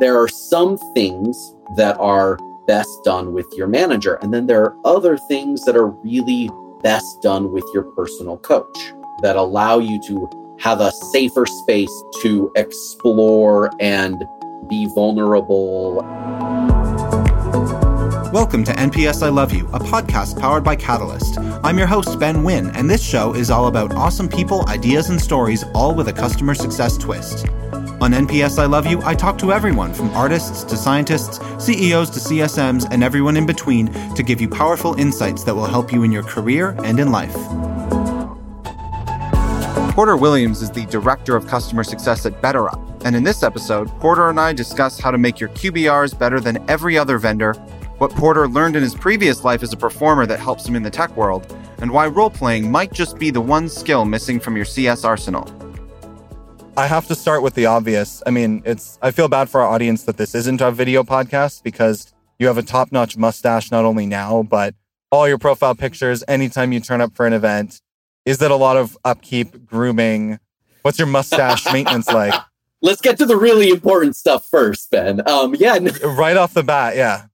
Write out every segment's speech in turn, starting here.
there are some things that are best done with your manager. And then there are other things that are really best done with your personal coach that allow you to have a safer space to explore and be vulnerable. Welcome to NPS I Love You, a podcast powered by Catalyst. I'm your host, Ben Wynn, and this show is all about awesome people, ideas, and stories, all with a customer success twist. On NPS I Love You, I talk to everyone from artists to scientists, CEOs to CSMs, and everyone in between to give you powerful insights that will help you in your career and in life. Porter Williams is the Director of Customer Success at BetterUp. And in this episode, Porter and I discuss how to make your QBRs better than every other vendor, what Porter learned in his previous life as a performer that helps him in the tech world, and why role playing might just be the one skill missing from your CS arsenal. I have to start with the obvious. I mean, it's I feel bad for our audience that this isn't a video podcast because you have a top-notch mustache not only now, but all your profile pictures anytime you turn up for an event. Is that a lot of upkeep, grooming? What's your mustache maintenance like? Let's get to the really important stuff first, Ben. Um, yeah, right off the bat, yeah.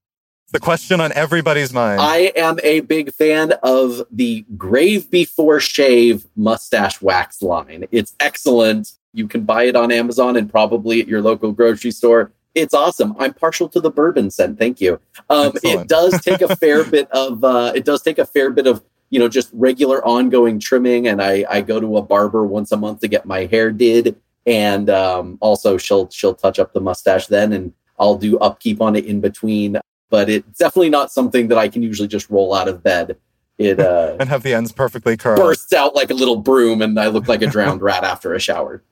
The question on everybody's mind. I am a big fan of the Grave Before Shave mustache wax line. It's excellent. You can buy it on Amazon and probably at your local grocery store. It's awesome. I'm partial to the bourbon scent. Thank you. Um, it does take a fair bit of. Uh, it does take a fair bit of you know just regular ongoing trimming, and I I go to a barber once a month to get my hair did, and um, also she'll she'll touch up the mustache then, and I'll do upkeep on it in between. But it's definitely not something that I can usually just roll out of bed it uh, and have the ends perfectly curled. Bursts out like a little broom, and I look like a drowned rat after a shower.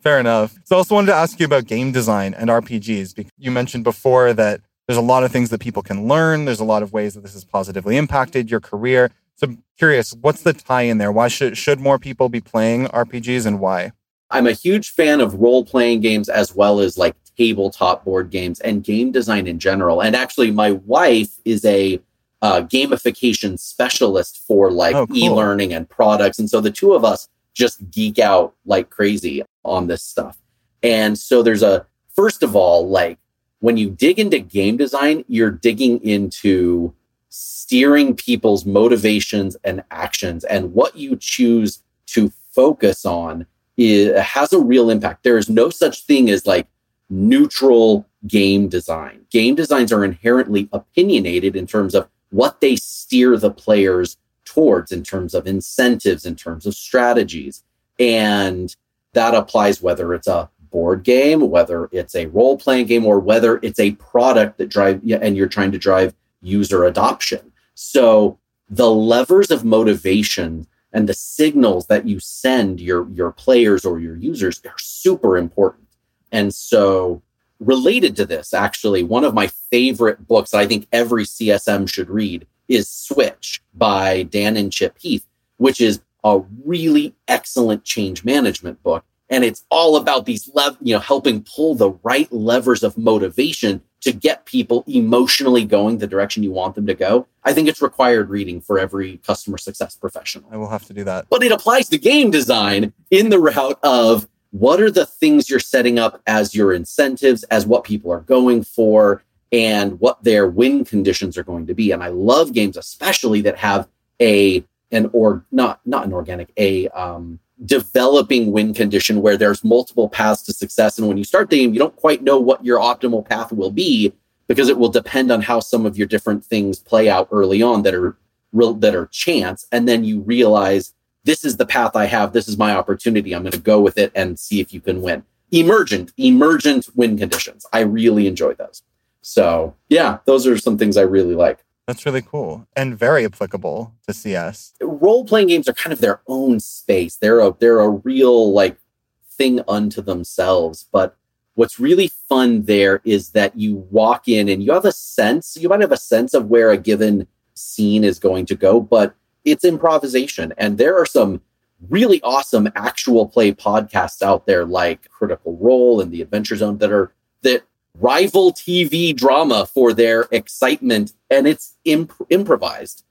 Fair enough. So I also wanted to ask you about game design and RPGs. Because you mentioned before that there's a lot of things that people can learn. There's a lot of ways that this has positively impacted your career. So I'm curious, what's the tie in there? Why should should more people be playing RPGs and why? I'm a huge fan of role playing games as well as like tabletop board games and game design in general. And actually, my wife is a uh, gamification specialist for like oh, cool. e-learning and products. And so the two of us just geek out like crazy on this stuff. And so there's a, first of all, like when you dig into game design, you're digging into steering people's motivations and actions and what you choose to focus on is, has a real impact. There is no such thing as like neutral game design. Game designs are inherently opinionated in terms of what they steer the players towards in terms of incentives, in terms of strategies. And that applies whether it's a board game, whether it's a role playing game, or whether it's a product that drive and you're trying to drive user adoption. So the levers of motivation and the signals that you send your your players or your users are super important. And so related to this, actually, one of my favorite books that I think every CSM should read is Switch by Dan and Chip Heath, which is a really excellent change management book. And it's all about these, lev- you know, helping pull the right levers of motivation to get people emotionally going the direction you want them to go. I think it's required reading for every customer success professional. I will have to do that. But it applies to game design in the route of what are the things you're setting up as your incentives, as what people are going for, and what their win conditions are going to be. And I love games, especially that have a an or not not an organic a um, developing win condition where there's multiple paths to success. And when you start the game, you don't quite know what your optimal path will be because it will depend on how some of your different things play out early on that are real that are chance. And then you realize this is the path I have. This is my opportunity. I'm going to go with it and see if you can win. Emergent, emergent win conditions. I really enjoy those. So, yeah, those are some things I really like. That's really cool and very applicable to CS. Role playing games are kind of their own space. They're a they're a real like thing unto themselves. But what's really fun there is that you walk in and you have a sense, you might have a sense of where a given scene is going to go, but it's improvisation. And there are some really awesome actual play podcasts out there like Critical Role and The Adventure Zone that are that rival TV drama for their excitement and it's imp- improvised.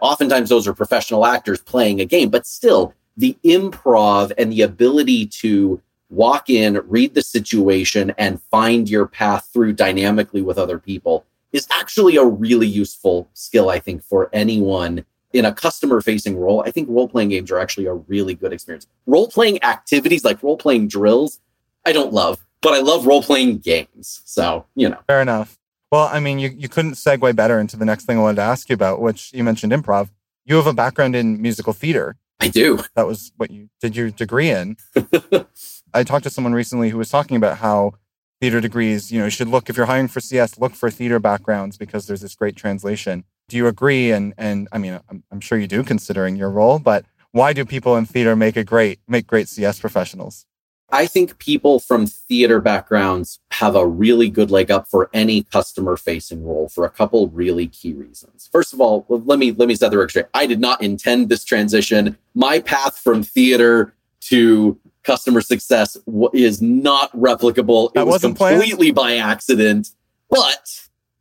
Oftentimes those are professional actors playing a game, but still the improv and the ability to walk in, read the situation, and find your path through dynamically with other people is actually a really useful skill, I think, for anyone in a customer facing role. I think role playing games are actually a really good experience. Role playing activities like role playing drills, I don't love, but I love role playing games. So, you know. Fair enough. Well, I mean, you, you couldn't segue better into the next thing I wanted to ask you about, which you mentioned improv. You have a background in musical theater. I do. That was what you did your degree in. I talked to someone recently who was talking about how theater degrees, you know, you should look if you're hiring for CS, look for theater backgrounds because there's this great translation. Do you agree? And and I mean, I'm, I'm sure you do, considering your role. But why do people in theater make a great make great CS professionals? I think people from theater backgrounds have a really good leg up for any customer facing role for a couple really key reasons. First of all, let me let me set the record straight. I did not intend this transition. My path from theater to customer success is not replicable. That it was completely planned? by accident, but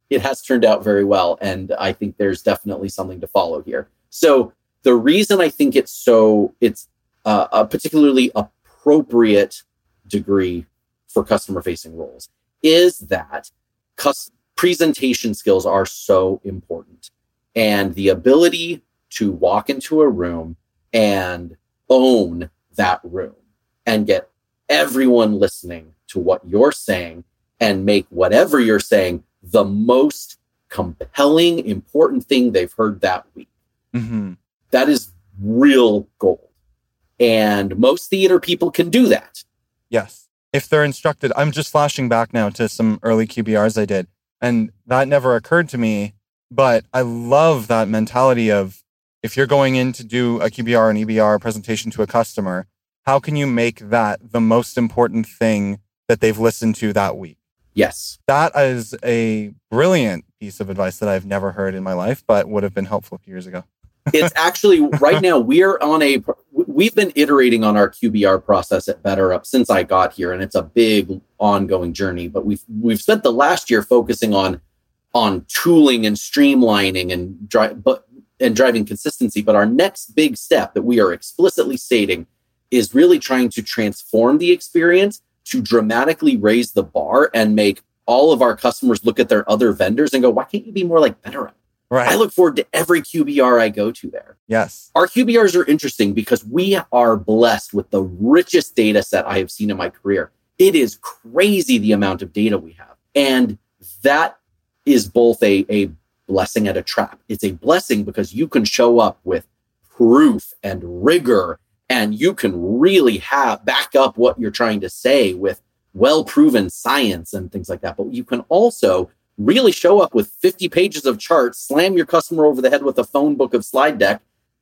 it has turned out very well. And I think there's definitely something to follow here. So the reason I think it's so, it's uh, a particularly appropriate degree for customer facing roles is that cus- presentation skills are so important. And the ability to walk into a room and own that room and get everyone listening to what you're saying and make whatever you're saying the most compelling, important thing they've heard that week. Mm-hmm. That is real gold. And most theater people can do that. Yes. If they're instructed, I'm just flashing back now to some early QBRs I did. And that never occurred to me. But I love that mentality of if you're going in to do a QBR and EBR presentation to a customer, how can you make that the most important thing that they've listened to that week? Yes. That is a brilliant piece of advice that I've never heard in my life, but would have been helpful a few years ago. it's actually right now we're on a we've been iterating on our QBR process at BetterUp since I got here and it's a big ongoing journey but we've we've spent the last year focusing on on tooling and streamlining and drive but and driving consistency but our next big step that we are explicitly stating is really trying to transform the experience to dramatically raise the bar and make all of our customers look at their other vendors and go, why can't you be more like BetterUp? Right. I look forward to every QBR I go to there. Yes. Our QBRs are interesting because we are blessed with the richest data set I have seen in my career. It is crazy the amount of data we have. And that is both a, a blessing and a trap. It's a blessing because you can show up with proof and rigor and you can really have back up what you're trying to say with well proven science and things like that. But you can also really show up with 50 pages of charts, slam your customer over the head with a phone book of slide deck,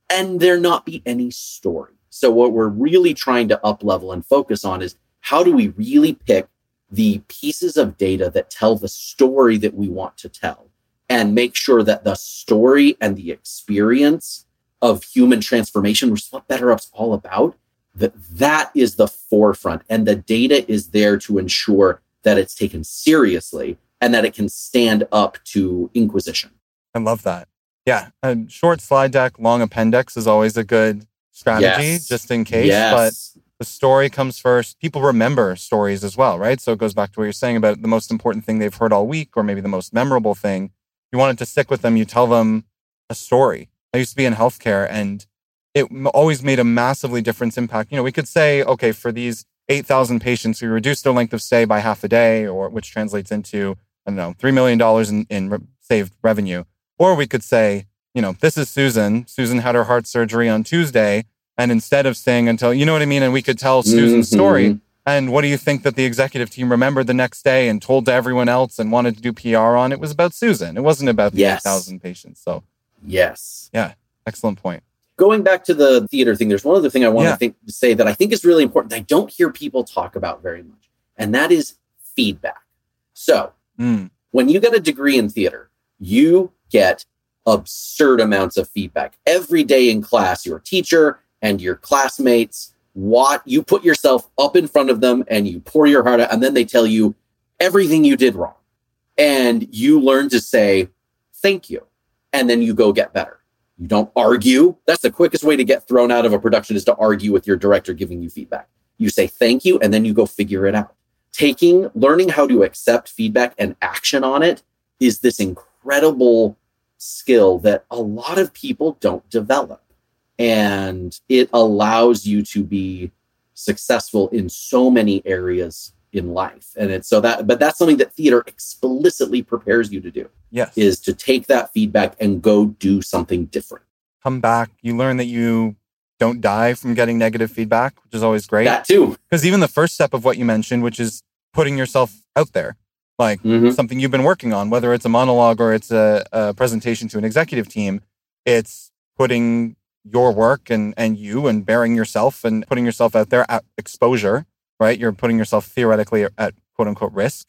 and there not be any story. So what we're really trying to up level and focus on is how do we really pick the pieces of data that tell the story that we want to tell and make sure that the story and the experience of human transformation, which is what BetterUp's all about, that that is the forefront. And the data is there to ensure that it's taken seriously and that it can stand up to inquisition. I love that. Yeah. A short slide deck, long appendix is always a good strategy, Yes. just in case. Yes. But the story comes first. People remember stories as well, right? So it goes back to what you're saying about the most important thing they've heard all week, or maybe the most memorable thing. You want it to stick with them, you tell them a story. I used to be in healthcare and it always made a massively different impact. You know, we could say, okay, for these 8,000 patients, we reduced their length of stay by half a day, or which translates into, I don't know, $3 million in, in re- saved revenue. Or we could say, you know, this is Susan. Susan had her heart surgery on Tuesday. And instead of staying until, you know what I mean? And we could tell Susan's Mhm. story. And what do you think that the executive team remembered the next day and told to everyone else and wanted to do PR on? It was about Susan. It wasn't about the Yes. 8,000 patients. So Yes. Yeah. Excellent point. Going back to the theater thing, there's one other thing I want Yeah. to think, say that I think is really important. that I don't hear people talk about very much, and that is feedback. So Mm, when you get a degree in theater, you get absurd amounts of feedback every day in class. Your teacher and your classmates, what you put yourself up in front of them and you pour your heart out, and then they tell you everything you did wrong. And you learn to say, thank you. And then you go get better. You don't argue. That's the quickest way to get thrown out of a production is to argue with your director giving you feedback. you say thank you, and then you go figure it out. Taking, learning how to accept feedback and action on it is this incredible skill that a lot of people don't develop. And it allows you to be successful in so many areas in life. And it's so that, but that's something that theater explicitly prepares you to do. Yes. Is to take that feedback and go do something different. Come back. You learn that you don't die from getting negative feedback, which is always great. That too. Because even the first step of what you mentioned, which is putting yourself out there, like Mhm. something you've been working on, whether it's a monologue or it's a, a presentation to an executive team, it's putting your work and, and you and bearing yourself and putting yourself out there at exposure, right? You're putting yourself theoretically at quote unquote risk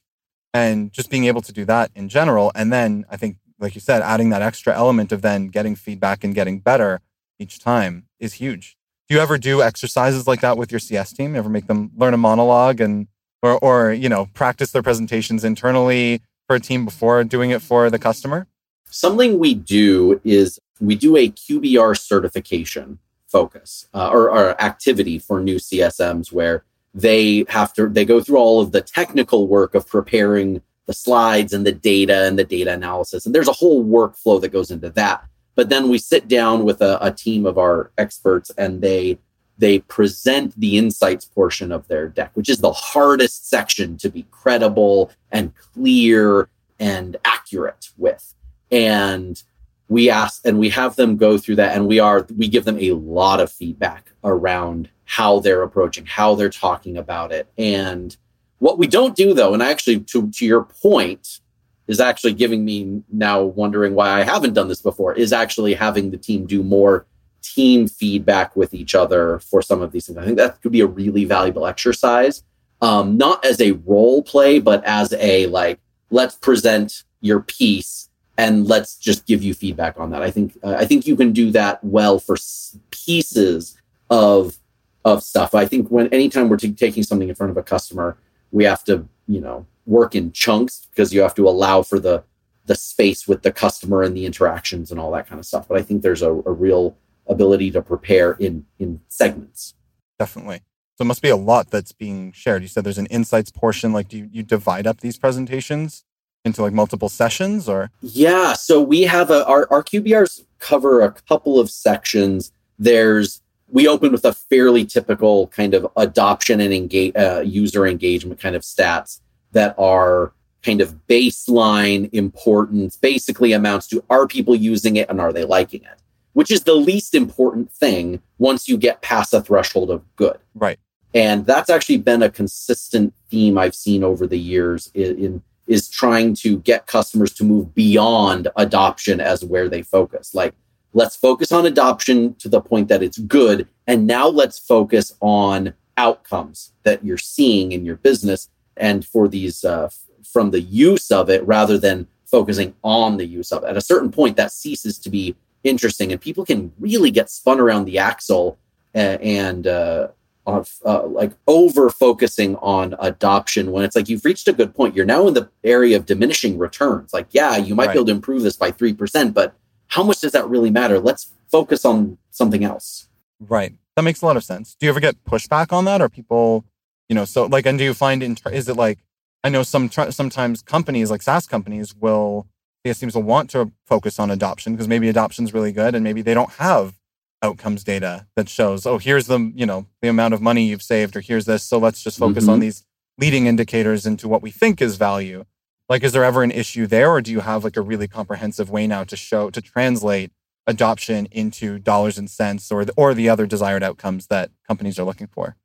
and just being able to do that in general. And then I think, like you said, adding that extra element of then getting feedback and getting better each time is huge. Do you ever do exercises like that with your CS team? Ever make them learn a monologue and or or you know practice their presentations internally for a team before doing it for the customer? Something we do is we do a QBR certification focus uh, or, or activity for new CSMs where they have to they go through all of the technical work of preparing the slides and the data and the data analysis and there's a whole workflow that goes into that but then we sit down with a, a team of our experts and they they present the insights portion of their deck which is the hardest section to be credible and clear and accurate with. And we ask and we have them go through that and we are we give them a lot of feedback around how they're approaching how they're talking about it. And what we don't do though and actually to to your point is actually giving me now wondering why I haven't done this before is actually having the team do more team feedback with each other for some of these things. I think that could be a really valuable exercise. Um, not as a role play, but as a like, let's present your piece and let's just give you feedback on that. I think uh, I think you can do that well for s- pieces of of stuff. I think when anytime we're t- taking something in front of a customer, we have to you know work in chunks because you have to allow for the the space with the customer and the interactions and all that kind of stuff. But I think there's a, a real ability to prepare in in segments. Definitely. So it must be a lot that's being shared. You said there's an insights portion. Like, do you, you divide up these presentations into like multiple sessions or? Yeah, so we have a our, our QBRs cover a couple of sections. There's we open with a fairly typical kind of adoption and engage uh, user engagement kind of stats that are kind of baseline importance, basically amounts to are people using it and are they liking it, which is the least important thing once you get past a threshold of good. Right. And that's actually been a consistent theme I've seen over the years in, in is trying to get customers to move beyond adoption as where they focus. Like, let's focus on adoption to the point that it's good. And now let's focus on outcomes that you're seeing in your business and for these uh, f- from the use of it rather than focusing on the use of it. At a certain point, that ceases to be interesting and people can really get spun around the axle uh, and uh, on uh, like over focusing on adoption when it's like you've reached a good point. You're now in the area of diminishing returns. Like, yeah, you might Right. be able to improve this by 3%, but how much does that really matter? Let's focus on something else. Right. That makes a lot of sense. Do you ever get pushback on that or people, you know, so like, and do you find, in, is it like, I know some, tr- sometimes companies like SaaS companies will, it seems to want to focus on adoption because maybe adoption's really good and maybe they don't have outcomes data that shows, oh, here's the, you know, the amount of money you've saved or here's this. So let's just focus on Mhm. these leading indicators into what we think is value. Like, is there ever an issue there or do you have like a really comprehensive way now to show, to translate adoption into dollars and cents or the, or the other desired outcomes that companies are looking for.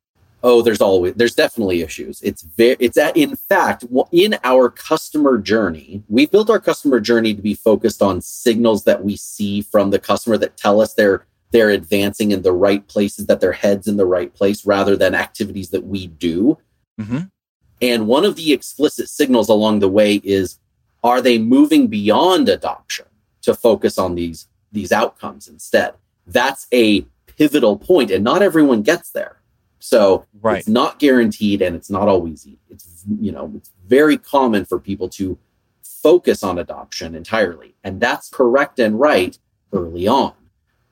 Oh, there's always there's definitely issues. It's very it's at in fact in our customer journey, we've built our customer journey to be focused on signals that we see from the customer that tell us they're they're advancing in the right places, that their heads in the right place, rather than activities that we do. Mm-hmm. And one of the explicit signals along the way is are they moving beyond adoption to focus on these these outcomes instead? That's a pivotal point, and not everyone gets there. So Right. it's not guaranteed and it's not always easy. It's you know, it's very common for people to focus on adoption entirely. And that's correct and right early on.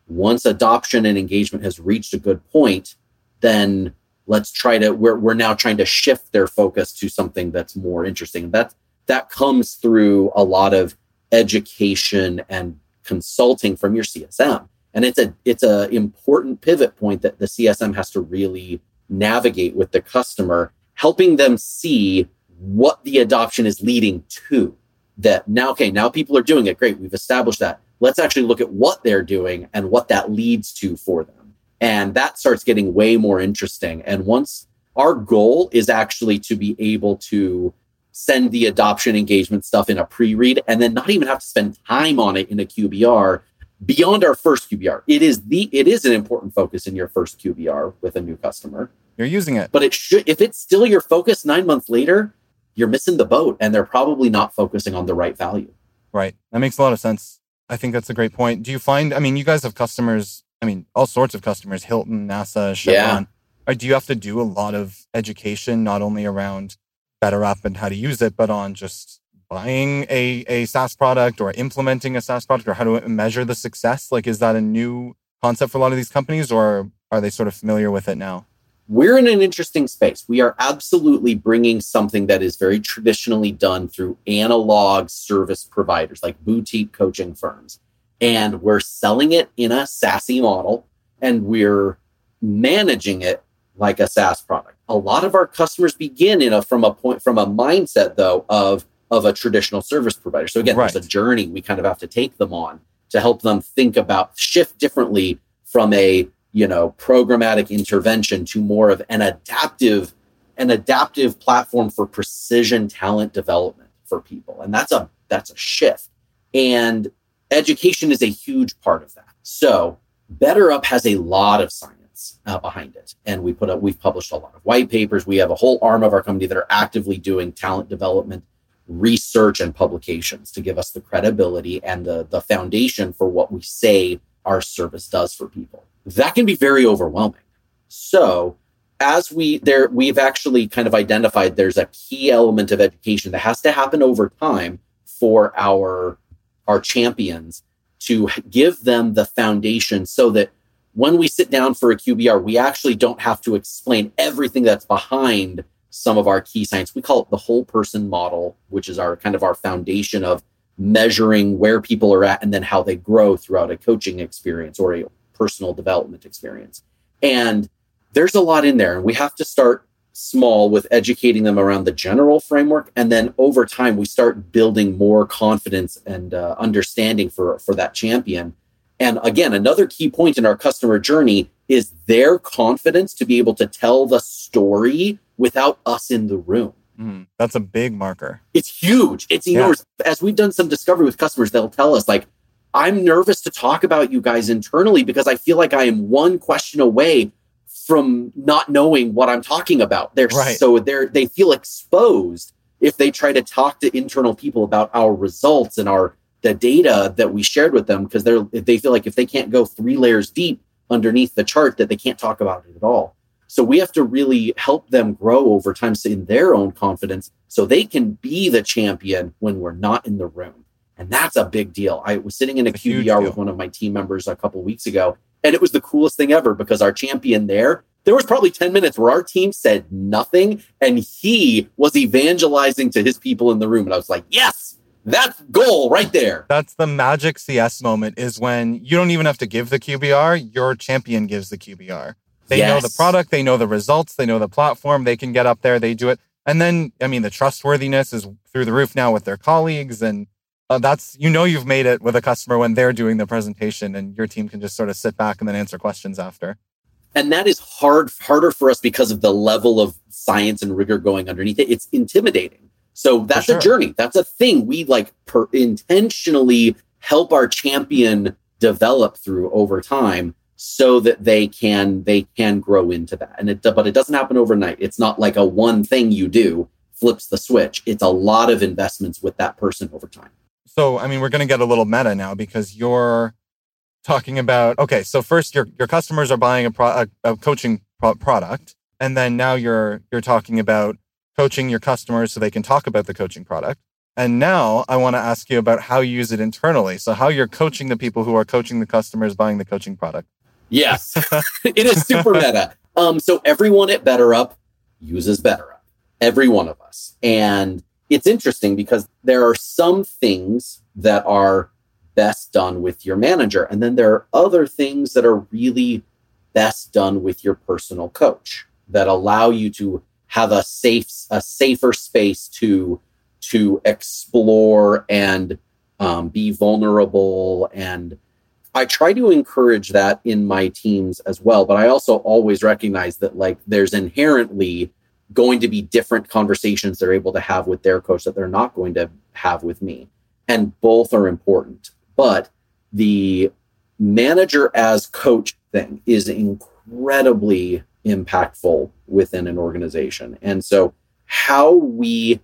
Once adoption and engagement has reached a good point, then let's try to we're, we're now trying to shift their focus to something that's more interesting that that comes through a lot of education and consulting from your csm and it's a it's a important pivot point that the csm has to really navigate with the customer helping them see what the adoption is leading to. That now okay now people are doing it. Great we've established that. Let's actually look at what they're doing and what that leads to for them. And that starts getting way more interesting. And once our goal is actually to be able to send the adoption engagement stuff in a pre read and then not even have to spend time on it in a QBR beyond our first QBR. It is the it is an important focus in your first QBR with a new customer. You're using it. But it should if it's still your focus 9 months later, you're missing the boat and they're probably not focusing on the right value. Right. That makes a lot of sense. I think that's a great point. Do you find I mean you guys have customers I mean, all sorts of customers, Hilton, NASA, Chevron. Yeah. Uh, do you have to do a lot of education, not only around BetterUp and how to use it, but on just buying a, a SaaS product or implementing a SaaS product or how to measure the success? Like, is that a new concept for a lot of these companies or are they sort of familiar with it now? We're in an interesting space. We are absolutely bringing something that is very traditionally done through analog service providers like boutique coaching firms and we're selling it in a SaaS model and we're managing it like a SaaS product. A lot of our customers begin in a from a point from a mindset though of of a traditional service provider. So again, right. there's a journey we kind of have to take them on to help them think about shift differently from a you know programmatic intervention to more of an adaptive an adaptive platform for precision talent development for people and that's a that's a shift and education is a huge part of that. So BetterUp has a lot of science uh, behind it, and we put up we've published a lot of white papers. We have a whole arm of our company that are actively doing talent development, research, and publications to give us the credibility and the the foundation for what we say our service does for people. That can be very overwhelming. So as we there we've actually kind of identified there's a key element of education that has to happen over time for our our champions to give them the foundation so that when we sit down for a QBR, we actually don't have to explain everything that's behind some of our key science. We call it the whole person model, which is our kind of our foundation of measuring where people are at and then how they grow throughout a coaching experience or a personal development experience. And there's a lot in there. And we have to start small with educating them around the general framework and then over time we start building more confidence and uh, understanding for for that champion and again another key point in our customer journey is their confidence to be able to tell the story without us in the room mm, that's a big marker it's huge it's enormous yeah. as we've done some discovery with customers they'll tell us like i'm nervous to talk about you guys internally because i feel like i am one question away from not knowing what I'm talking about. They're right. so they're they feel exposed if they try to talk to internal people about our results and our the data that we shared with them because they're they feel like if they can't go three layers deep underneath the chart that they can't talk about it at all. So we have to really help them grow over time in their own confidence so they can be the champion when we're not in the room. And that's a big deal. I was sitting in a, a QBR with one of my team members a couple weeks ago and it was the coolest thing ever because our champion there, there was probably 10 minutes where our team said nothing and he was evangelizing to his people in the room. And I was like, yes, that's goal right there. That's the magic CS moment is when you don't even have to give the QBR, your champion gives the QBR. They yes. know the product, they know the results, they know the platform, they can get up there, they do it. And then, I mean, the trustworthiness is through the roof now with their colleagues and uh, that's you know you've made it with a customer when they're doing the presentation and your team can just sort of sit back and then answer questions after and that is hard harder for us because of the level of science and rigor going underneath it it's intimidating so that's sure. a journey that's a thing we like per- intentionally help our champion develop through over time so that they can they can grow into that and it but it doesn't happen overnight it's not like a one thing you do flips the switch it's a lot of investments with that person over time so, I mean, we're going to get a little meta now because you're talking about okay. So first, your your customers are buying a, pro, a, a coaching pro- product, and then now you're you're talking about coaching your customers so they can talk about the coaching product. And now I want to ask you about how you use it internally. So how you're coaching the people who are coaching the customers buying the coaching product. Yes, it is super meta. Um, so everyone at BetterUp uses BetterUp, every one of us. And it's interesting because there are some things that are best done with your manager. And then there are other things that are really best done with your personal coach that allow you to have a safe, a safer space to, to explore and um, be vulnerable. And I try to encourage that in my teams as well. But I also always recognize that like there's inherently going to be different conversations they're able to have with their coach that they're not going to have with me. And both are important. But the manager as coach thing is incredibly impactful within an organization. And so, how we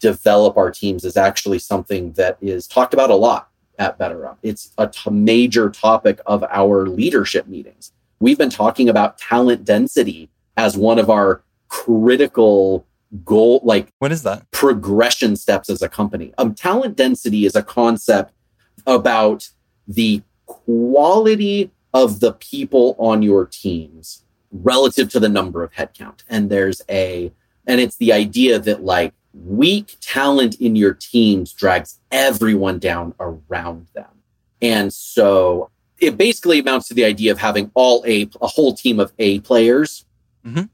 develop our teams is actually something that is talked about a lot at BetterUp. It's a t- major topic of our leadership meetings. We've been talking about talent density as one of our critical goal like what is that progression steps as a company um talent density is a concept about the quality of the people on your teams relative to the number of headcount and there's a and it's the idea that like weak talent in your teams drags everyone down around them and so it basically amounts to the idea of having all a a whole team of a players mm-hmm.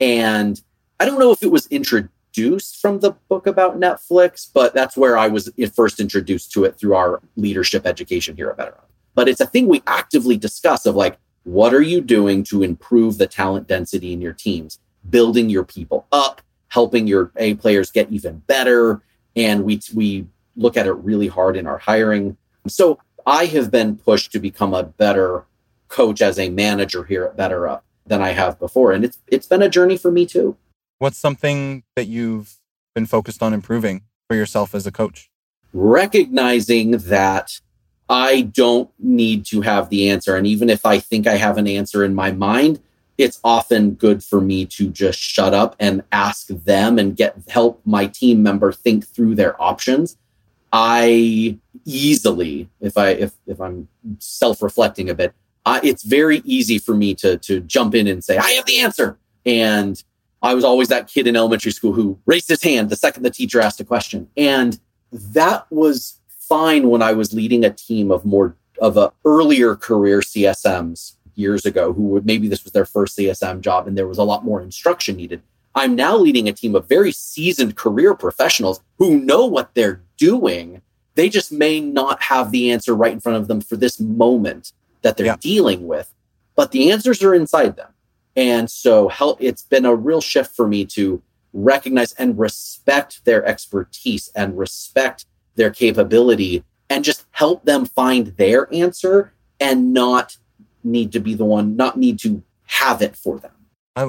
And I don't know if it was introduced from the book about Netflix, but that's where I was first introduced to it through our leadership education here at BetterUp. But it's a thing we actively discuss of like, what are you doing to improve the talent density in your teams, building your people up, helping your A players get even better. And we, we look at it really hard in our hiring. So I have been pushed to become a better coach as a manager here at BetterUp than I have before. And it's it's been a journey for me too. What's something that you've been focused on improving for yourself as a coach? Recognizing that I don't need to have the answer. And even if I think I have an answer in my mind, it's often good for me to just shut up and ask them and get help my team member think through their options. I easily, if I if if I'm self-reflecting a bit, I, it's very easy for me to to jump in and say I have the answer. And I was always that kid in elementary school who raised his hand the second the teacher asked a question, and that was fine when I was leading a team of more of a earlier career CSMs years ago who would maybe this was their first CSM job and there was a lot more instruction needed. I'm now leading a team of very seasoned career professionals who know what they're doing. They just may not have the answer right in front of them for this moment that they're yeah. dealing with, but the answers are inside them. And so help it's been a real shift for me to recognize and respect their expertise and respect their capability and just help them find their answer and not need to be the one, not need to have it for them.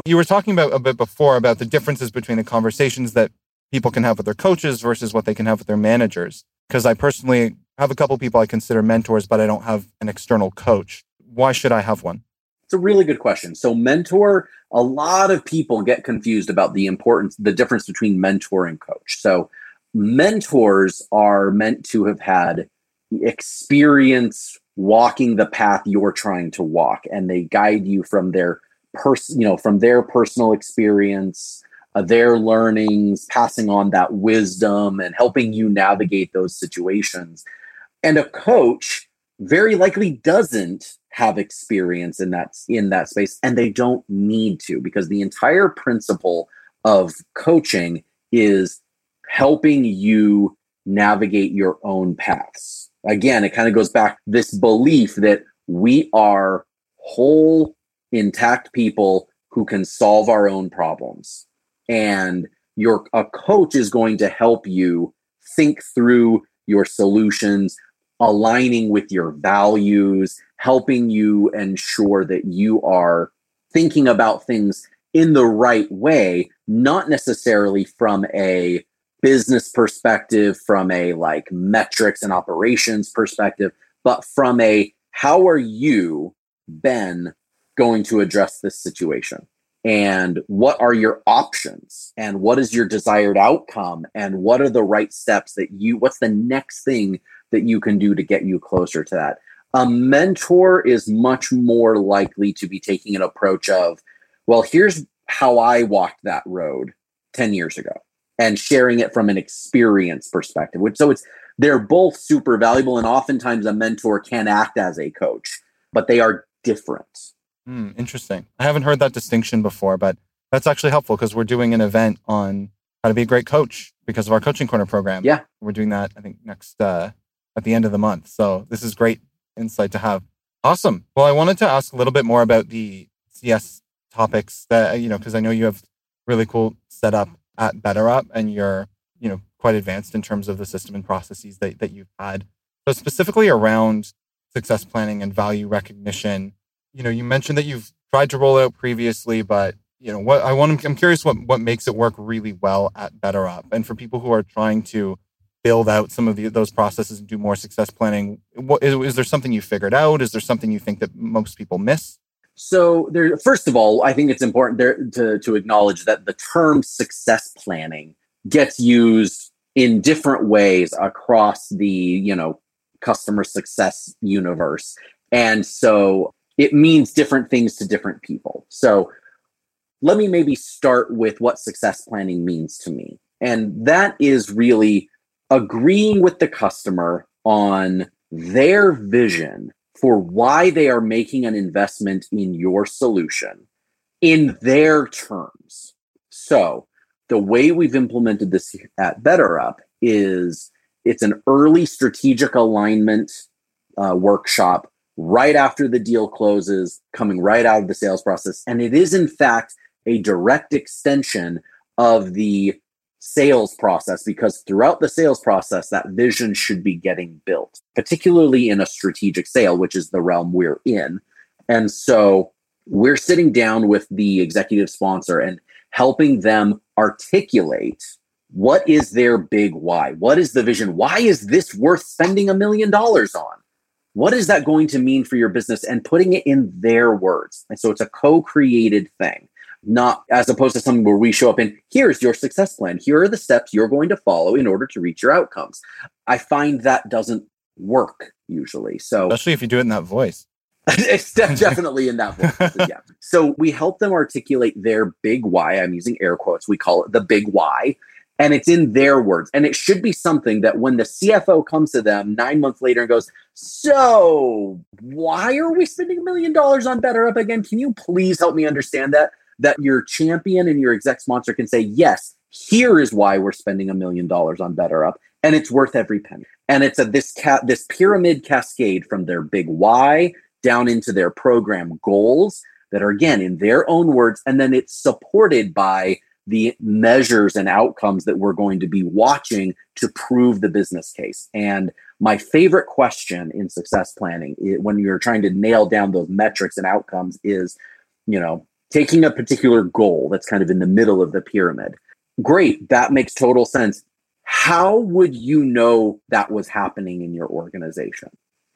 You were talking about a bit before about the differences between the conversations that people can have with their coaches versus what they can have with their managers. Because I personally have a couple people I consider mentors, but I don't have an external coach. Why should I have one? It's a really good question. So, mentor, a lot of people get confused about the importance, the difference between mentor and coach. So, mentors are meant to have had experience walking the path you're trying to walk, and they guide you from their person, you know, from their personal experience, uh, their learnings, passing on that wisdom, and helping you navigate those situations. And a coach very likely doesn't have experience in that in that space and they don't need to because the entire principle of coaching is helping you navigate your own paths. Again, it kind of goes back this belief that we are whole intact people who can solve our own problems. And your a coach is going to help you think through your solutions, aligning with your values, helping you ensure that you are thinking about things in the right way, not necessarily from a business perspective, from a like metrics and operations perspective, but from a how are you, Ben, going to address this situation? And what are your options? And what is your desired outcome? And what are the right steps that you, what's the next thing that you can do to get you closer to that. A mentor is much more likely to be taking an approach of, well, here's how I walked that road 10 years ago and sharing it from an experience perspective. Which so it's they're both super valuable and oftentimes a mentor can act as a coach, but they are different. Mm, interesting. I haven't heard that distinction before, but that's actually helpful because we're doing an event on how to be a great coach because of our coaching corner program. Yeah. We're doing that, I think, next uh, at the end of the month. So this is great insight to have. Awesome. Well, I wanted to ask a little bit more about the CS topics that, you know, because I know you have really cool setup at BetterUp and you're, you know, quite advanced in terms of the system and processes that, that you've had. So specifically around success planning and value recognition, you know, you mentioned that you've tried to roll out previously, but you know what I want. I'm curious what what makes it work really well at BetterUp, and for people who are trying to build out some of the, those processes and do more success planning. What, is, is there something you figured out? Is there something you think that most people miss? So there, first of all, I think it's important there to, to acknowledge that the term success planning gets used in different ways across the, you know, customer success universe. And so it means different things to different people. So let me maybe start with what success planning means to me. And that is really agreeing with the customer on their vision for why they are making an investment in your solution in their terms. So, the way we've implemented this at BetterUp is it's an early strategic alignment uh, workshop right after the deal closes, coming right out of the sales process. And it is, in fact, a direct extension of the sales process because throughout the sales process, that vision should be getting built, particularly in a strategic sale, which is the realm we're in. And so we're sitting down with the executive sponsor and helping them articulate what is their big why? What is the vision? Why is this worth spending a million dollars on? What is that going to mean for your business? And putting it in their words. And so it's a co created thing not as opposed to something where we show up and here's your success plan. Here are the steps you're going to follow in order to reach your outcomes. I find that doesn't work usually. So, especially if you do it in that voice. it's definitely in that voice. yeah. So we help them articulate their big why. I'm using air quotes. We call it the big why. And it's in their words. And it should be something that when the CFO comes to them nine months later and goes, So, why are we spending a million dollars on BetterUp again? Can you please help me understand that? That your champion and your exec sponsor can say, yes, here is why we're spending a million dollars on BetterUp, and it's worth every penny. And it's a this cat this pyramid cascade from their big why down into their program goals that are again in their own words, and then it's supported by the measures and outcomes that we're going to be watching to prove the business case. And my favorite question in success planning when you're trying to nail down those metrics and outcomes is, you know, taking a particular goal that's kind of in the middle of the pyramid. Great, that makes total sense. How would you know that was happening in your organization?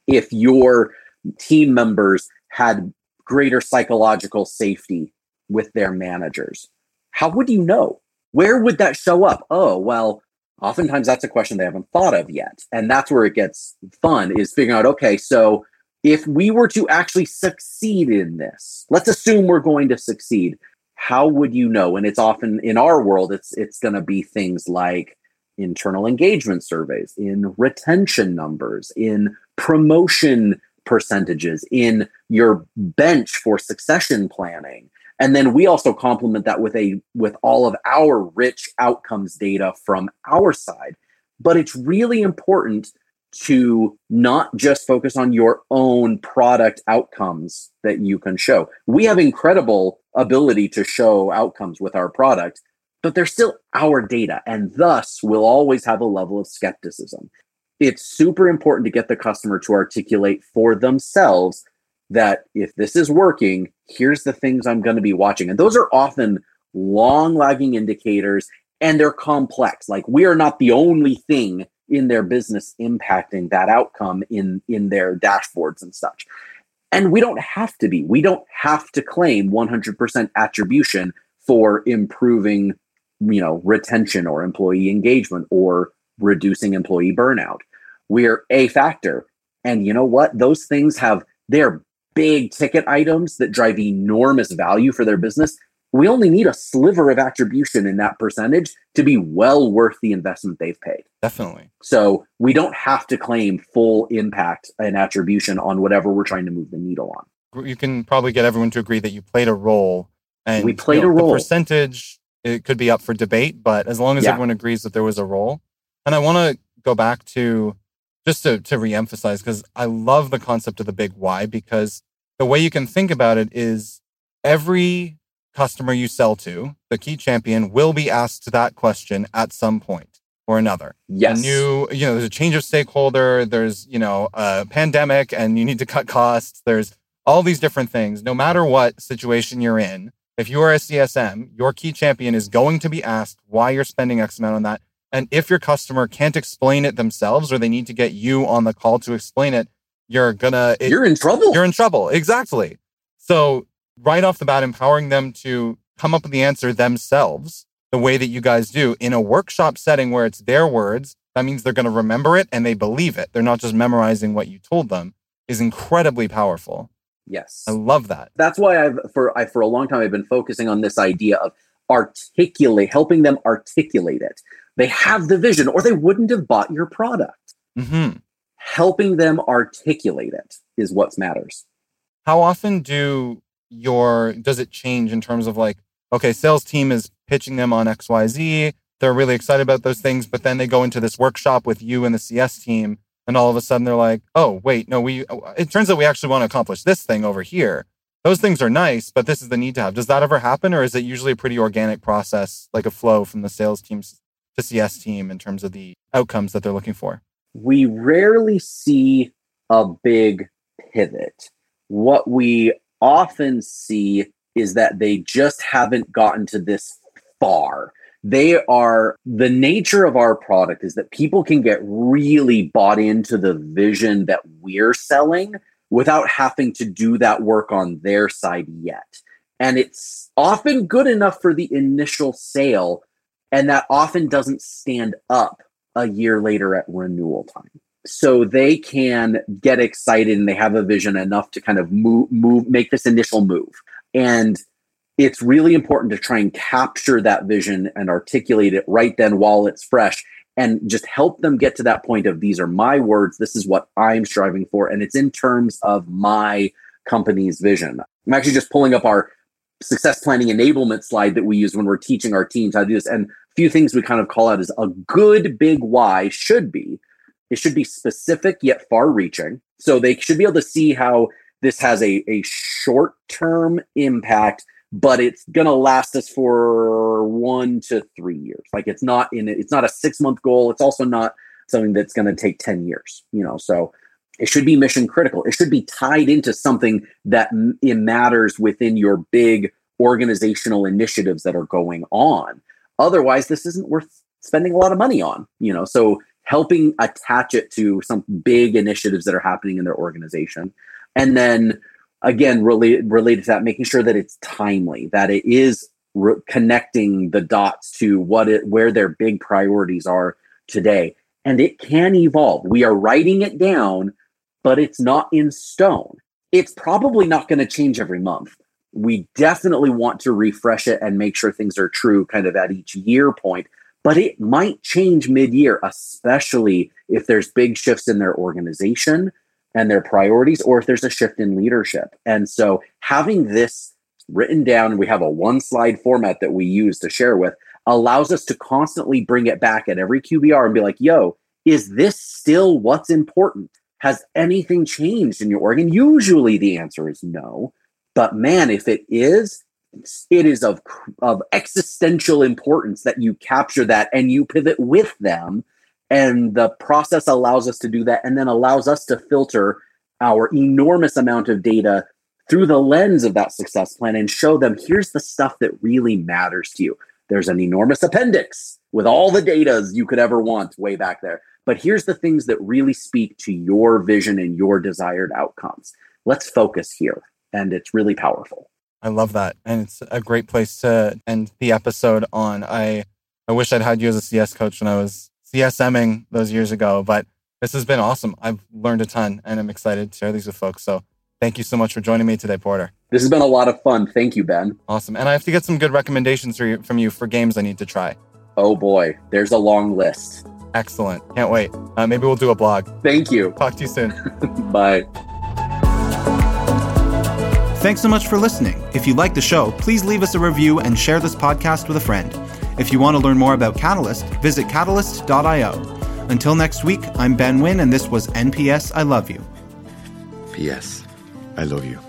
If your team members had greater psychological safety with their managers, how would you know? Where would that show up? Oh, well, oftentimes that's a question they haven't thought of yet. And that's where it gets fun is figuring out, okay, so if we were to actually succeed in this, let's assume we're going to succeed. How would you know? And it's often in our world, it's it's going to be things like internal engagement surveys, in retention numbers, in promotion percentages, in your bench for succession planning. And then we also complement that with a with all of our rich outcomes data from our side. But it's really important to not just focus on your own product outcomes that you can show. We have incredible ability to show outcomes with our product, but they're still our data, and thus we'll always have a level of skepticism. It's super important to get the customer to articulate for themselves that if this is working, here's the things I'm going to be watching. And those are often long lagging indicators and they're complex. Like we are not the only thing in their business impacting that outcome in in their dashboards and such. And we don't have to be. We don't have to claim 100% attribution for improving you know retention or employee engagement or reducing employee burnout. We're a factor. And you know what? Those things have they're big ticket items that drive enormous value for their business, we only need a sliver of attribution in that percentage to be well worth the investment they've paid. Definitely. So we don't have to claim full impact and attribution on whatever we're trying to move the needle on. You can probably get everyone to agree that you played a role and We played you know, a role. The percentage it could be up for debate, but as long as Yeah. everyone agrees that there was a role. And I want to go back to just to, to reemphasize because I love the concept of the big why because the way you can think about it is every customer you sell to, the key champion, will be asked that question at some point or another. Yes. A new, you know, there's a change of stakeholder, there's, you know, a pandemic and you need to cut costs. There's all these different things. No matter what situation you're in, if you are a CSM, your key champion is going to be asked why you're spending X amount on that. And if your customer can't explain it themselves or they need to get you on the call to explain it, you're gonna, it, You're in trouble. you're in trouble. Exactly. So right off the bat, empowering them to come up with the answer themselves, the way that you guys do in a workshop setting where it's their words. That means they're going to remember it and they believe it. They're not just memorizing what you told them is incredibly powerful. yes. I love that. that's why I've for I for a long time I've been focusing on this idea of articulate, helping them articulate it. They have the vision, or they wouldn't have bought your product. hmm Helping them articulate it is what matters. How often do your, does it change in terms of like, okay, sales team is pitching them on XYZ. They're really excited about those things, but then they go into this workshop with you and the CS team. And all of a sudden they're like, oh, wait, no, we, it turns out we actually want to accomplish this thing over here. Those things are nice, but this is the need to have. Does that ever happen? Or is it usually a pretty organic process, like a flow from the sales team to CS team in terms of the outcomes that they're looking for? We rarely see a big pivot. What we often see is that they just haven't gotten to this far. They are the nature of our product is that people can get really bought into the vision that we're selling without having to do that work on their side yet. And it's often good enough for the initial sale, and that often doesn't stand up a year later at renewal time. So they can get excited and they have a vision enough to kind of move, move, make this initial move. And it's really important to try and capture that vision and articulate it right then while it's fresh and just help them get to that point of these are my words. This is what I'm striving for. And it's in terms of my company's vision. I'm actually just pulling up our success planning enablement slide that we use when we're teaching our teams how to do this. And a few things we kind of call out is a good big why should be it should be specific yet far reaching. So they should be able to see how this has a, a short term impact, but it's going to last us for one to three years. Like it's not in it's not a six month goal. It's also not something that's going to take 10 years, you know? So it should be mission critical. It should be tied into something that it matters within your big organizational initiatives that are going on. Otherwise, this isn't worth spending a lot of money on, you know? So helping attach it to some big initiatives that are happening in their organization. And then again, related related to that, making sure that it's timely, that it is re- connecting the dots to what it where their big priorities are today. And it can evolve. We are writing it down, but it's not in stone. It's probably not going to change every month. We definitely want to refresh it and make sure things are true kind of at each year point, but it might change mid year, especially if there's big shifts in their organization and their priorities, or if there's a shift in leadership. And so having this written down, we have a one slide format that we use to share with, allows us to constantly bring it back at every QBR and be like, yo, is this still what's important? Has anything changed in your org? And usually the answer is no. But man, if it is, it is of, of existential importance that you capture that and you pivot with them and the process allows us to do that and then allows us to filter our enormous amount of data through the lens of that success plan and show them here's the stuff that really matters to you. There's an enormous appendix with all the data you could ever want way back there. But here's the things that really speak to your vision and your desired outcomes. Let's focus here. And it's really powerful. I love that. And it's a great place to end the episode on. I I wish I'd had you as a CS coach when I was CSMing those years ago, but this has been awesome. I've learned a ton and I'm excited to share these with folks. So Thank you so much for joining me today, Porter. This has been a lot of fun. Thank you, Ben. Awesome. And I have to get some good recommendations for you, from you for games I need to try. Oh boy, there's a long list. Excellent. Can't wait. Uh, maybe we'll do a blog. Thank you. Talk to you soon. Bye. Thanks so much for listening. If you like the show, please leave us a review and share this podcast with a friend. If you want to learn more about Catalyst, visit catalyst.io. Until next week, I'm Ben Wynn, and this was NPS I Love You. P.S. I love you.